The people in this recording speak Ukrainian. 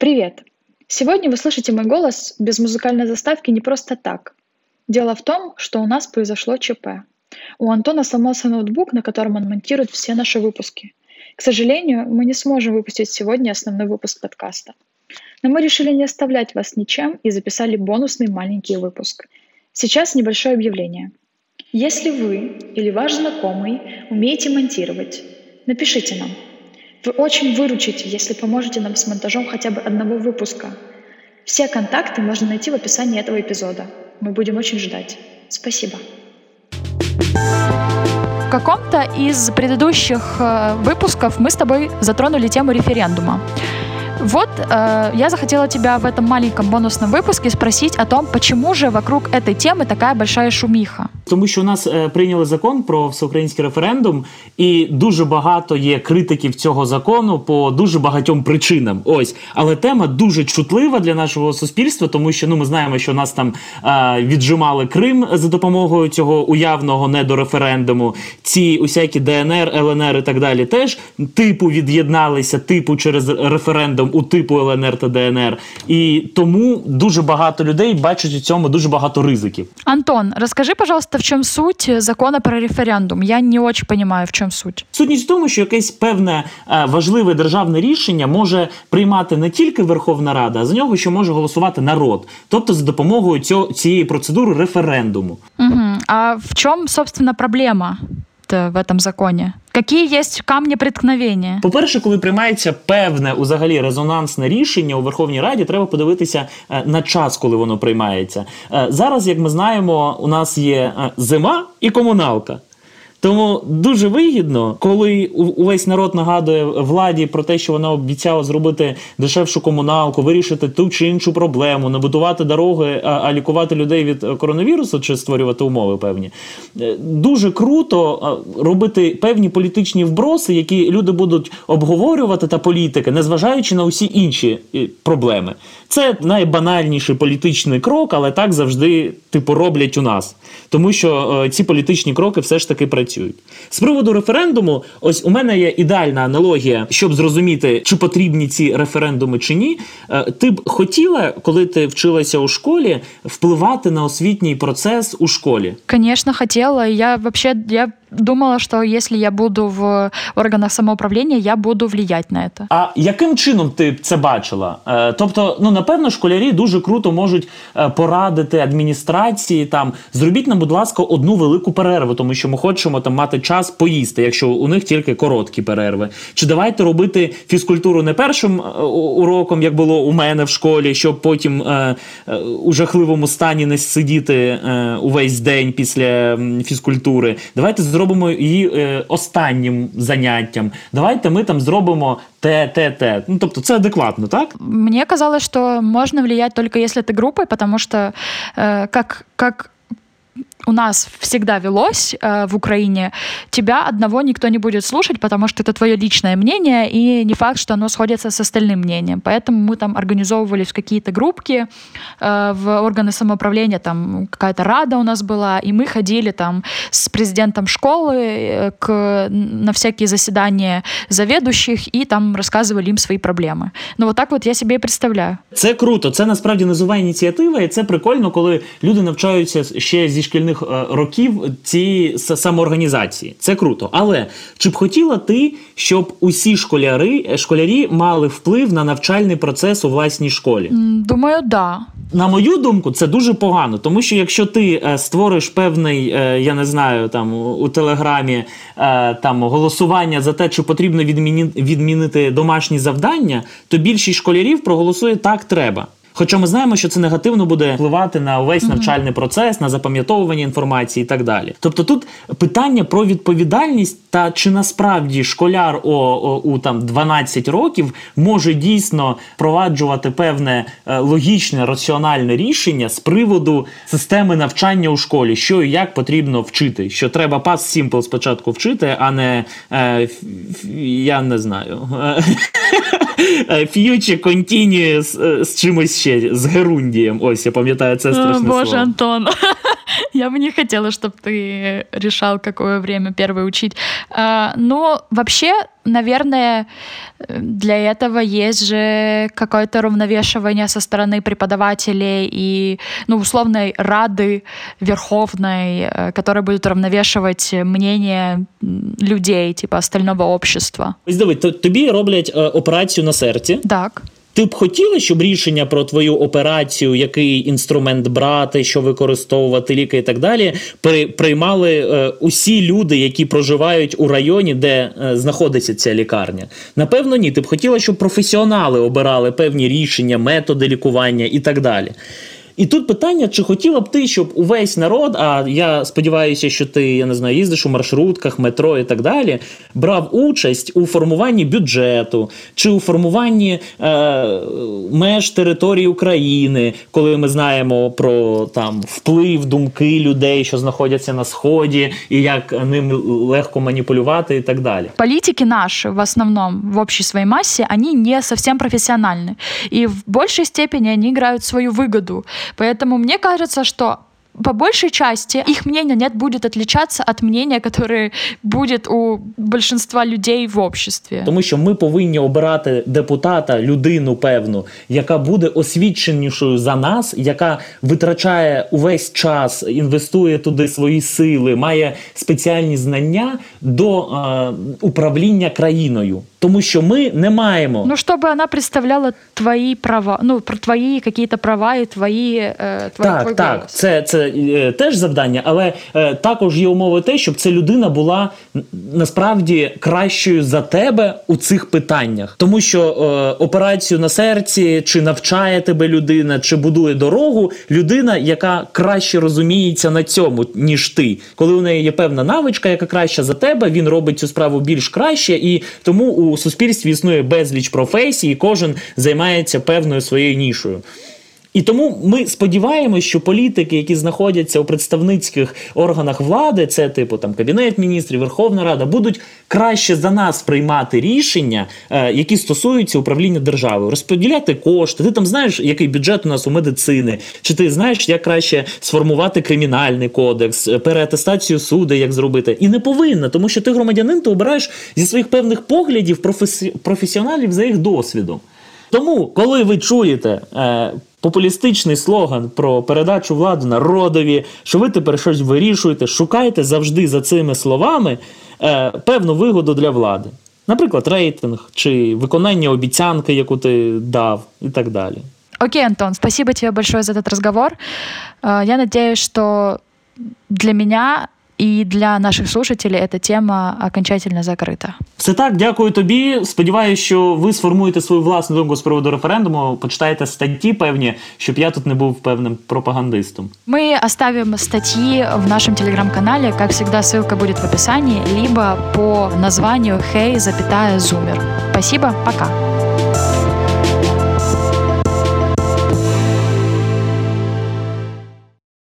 Привет! Сегодня вы слышите мой голос без музыкальной заставки не просто так. Дело в том, что у нас произошло ЧП. У Антона сломался ноутбук, на котором он монтирует все наши выпуски. К сожалению, мы не сможем выпустить сегодня основной выпуск подкаста. Но мы решили не оставлять вас ничем и записали бонусный маленький выпуск. Сейчас небольшое объявление. Если вы или ваш знакомый умеете монтировать, напишите нам – вы очень выручите, если поможете нам с монтажом хотя бы одного выпуска. Все контакты можно найти в описании этого эпизода. Мы будем очень ждать. Спасибо. В каком-то из предыдущих э, выпусков мы с тобой затронули тему референдума. Вот э, я захотела тебя в этом маленьком бонусном выпуске спросить о том, почему же вокруг этой темы такая большая шумиха. Тому що у нас е, прийняли закон про всеукраїнський референдум, і дуже багато є критиків цього закону по дуже багатьом причинам. Ось, але тема дуже чутлива для нашого суспільства, тому що ну ми знаємо, що нас там е, віджимали Крим за допомогою цього уявного недореферендуму. Ці усякі ДНР, ЛНР і так далі теж типу від'єдналися, типу через референдум у типу ЛНР та ДНР. І тому дуже багато людей бачать у цьому дуже багато ризиків. Антон, розкажи, пожалуйста, в чому суть закону про референдум? Я не дуже розумію, в чому суть. Сутність в тому, що якесь певне е, важливе державне рішення може приймати не тільки Верховна Рада, а за нього ще може голосувати народ, тобто за допомогою цього цієї процедури референдуму. Угу. А в чому, собственно, проблема? В этом законі? Які є камні преткновення? По-перше, коли приймається певне узагалі резонансне рішення у Верховній Раді, треба подивитися е, на час, коли воно приймається. Е, зараз, як ми знаємо, у нас є е, зима і комуналка. Тому дуже вигідно, коли увесь народ нагадує владі про те, що вона обіцяла зробити дешевшу комуналку, вирішити ту чи іншу проблему, набудувати дороги, а лікувати людей від коронавірусу чи створювати умови певні. Е, дуже круто робити певні політичні вброси, які люди будуть обговорювати та політики, незважаючи на усі інші е, проблеми. Це найбанальніший політичний крок, але так завжди типу роблять у нас, тому що е, ці політичні кроки все ж таки працюють працюють. З приводу референдуму, ось у мене є ідеальна аналогія, щоб зрозуміти, чи потрібні ці референдуми чи ні. Е, ти б хотіла, коли ти вчилася у школі, впливати на освітній процес у школі? Звісно, хотіла. Я взагалі я думала, що якщо я буду в органах самоуправління, я буду влиять на це. А яким чином ти це бачила? Е, тобто, ну напевно, школярі дуже круто можуть е, порадити адміністрації там зробіть нам, будь ласка, одну велику перерву, тому що ми хочемо там мати час поїсти, якщо у них тільки короткі перерви. Чи давайте робити фізкультуру не першим е, уроком, як було у мене в школі, щоб потім е, у жахливому стані не сидіти е, увесь день після фізкультури. Давайте зробимо зробимо її е, останнім заняттям. Давайте ми там зробимо те, те, те. Ну тобто це адекватно, так? Мені казалось, що можна влиять тільки якщо ти групи, тому що е, як, як у нас всегда велось э, в Украине, тебя одного никто не будет слушать, потому что это твое личное мнение, и не факт, что оно сходится с остальным мнением. Поэтому мы там организовывались в какие-то группки, э, в органы самоуправления, там какая-то рада у нас была, и мы ходили там с президентом школы э, к, на всякие заседания заведующих и там рассказывали им свои проблемы. Ну вот так вот я себе і представляю. Це круто, це насправді назова ініціатива, і це прикольно, коли люди навчаються ще зі шкільних шкільних е, років цієї самоорганізації. Це круто. Але чи б хотіла ти, щоб усі школяри е, школярі мали вплив на навчальний процес у власній школі? Думаю, да. На мою думку, це дуже погано, тому що якщо ти е, створиш певний, я не знаю, там у телеграмі там голосування за те, чи потрібно відмінити домашні завдання, то більшість школярів проголосує так, треба. Хоча ми знаємо, що це негативно буде впливати на увесь навчальний процес, на запам'ятовування інформації і так далі. Тобто тут питання про відповідальність та чи насправді школяр о, о, у там 12 років може дійсно впроваджувати певне е, логічне раціональне рішення з приводу системи навчання у школі, що і як потрібно вчити, що треба past simple спочатку вчити, а не е, я не знаю. Future continue з, з чимось ще з Герундієм. Ось я пам'ятаю це страшне О, Боже, слово. Антон. Я бы не хотела, чтобы ты решал, какое время первое учить. А, но вообще, наверное, для этого есть же какое-то равновешивание со стороны преподавателей и, ну, условной рады верховной, э, которая будет равновешивать мнение людей, типа остального общества. Ось диви, то- тобі роблять е, операцію на серці. Так. Ти б хотіла, щоб рішення про твою операцію, який інструмент брати, що використовувати, ліки і так далі, приймали е, усі люди, які проживають у районі, де е, знаходиться ця лікарня? Напевно, ні. Ти б хотіла, щоб професіонали обирали певні рішення, методи лікування і так далі. І тут питання, чи хотіла б ти, щоб увесь народ, а я сподіваюся, що ти я не знаю, їздиш у маршрутках, метро і так далі, брав участь у формуванні бюджету чи у формуванні е, меж території України, коли ми знаємо про там вплив думки людей, що знаходяться на сході, і як ним легко маніпулювати, і так далі. Политики наши, в основном, в общей своей массе, они не совсем профессиональны. И в большей степени они играют свою выгоду. Поэтому мне кажется, что по большей части их мнение нет будет отличаться от мнения, которое будет у большинства людей в обществе. Тому що ми повинні обирати депутата, людину певну, яка буде освіченішою за нас, яка витрачає увесь час, інвестує туди свої сили, має спеціальні знання до е, управління країною. Тому що ми не маємо Ну, чтобы она представляла твои права, ну, про твои какие-то права и твои, э, твой, так, твой так, голос. це, це е, теж завдання, але е, також є умови те, щоб ця людина була насправді кращою за тебе у цих питаннях. Тому що е, операцію на серці, чи навчає тебе людина, чи будує дорогу, людина, яка краще розуміється на цьому, ніж ти. Коли у неї є певна навичка, яка краща за тебе, він робить цю справу більш краще, і тому у суспільстві існує безліч професій, і кожен займається певною своєю нішою. І тому ми сподіваємось, що політики, які знаходяться у представницьких органах влади, це типу там кабінет міністрів, Верховна Рада, будуть краще за нас приймати рішення, е, які стосуються управління державою, розподіляти кошти. Ти там знаєш, який бюджет у нас у медицини, чи ти знаєш, як краще сформувати кримінальний кодекс, е, переатестацію суду, як зробити. І не повинна, тому що ти громадянин, ти обираєш зі своїх певних поглядів професі- професіоналів за їх досвідом. Тому, коли ви чуєте е, популістичний слоган про передачу влади народові, що ви тепер щось вирішуєте, шукайте завжди за цими словами е, певну вигоду для влади. Наприклад, рейтинг чи виконання обіцянки, яку ти дав, і так далі. Окей, Антон, спасибо тебе большое за этот разговор. Э, Я надеюсь, что для меня и для наших слушателей эта тема окончательно закрыта. Все так, дякую тобі. Сподіваюся, що ви сформуєте свою власну думку з приводу референдуму, почитаєте статті певні, щоб я тут не був певним пропагандистом. Мы оставим статьи в нашем телеграм-канале. Как всегда, ссылка будет в описании, либо по названию «Хей, запятая, зумер». Спасибо, пока.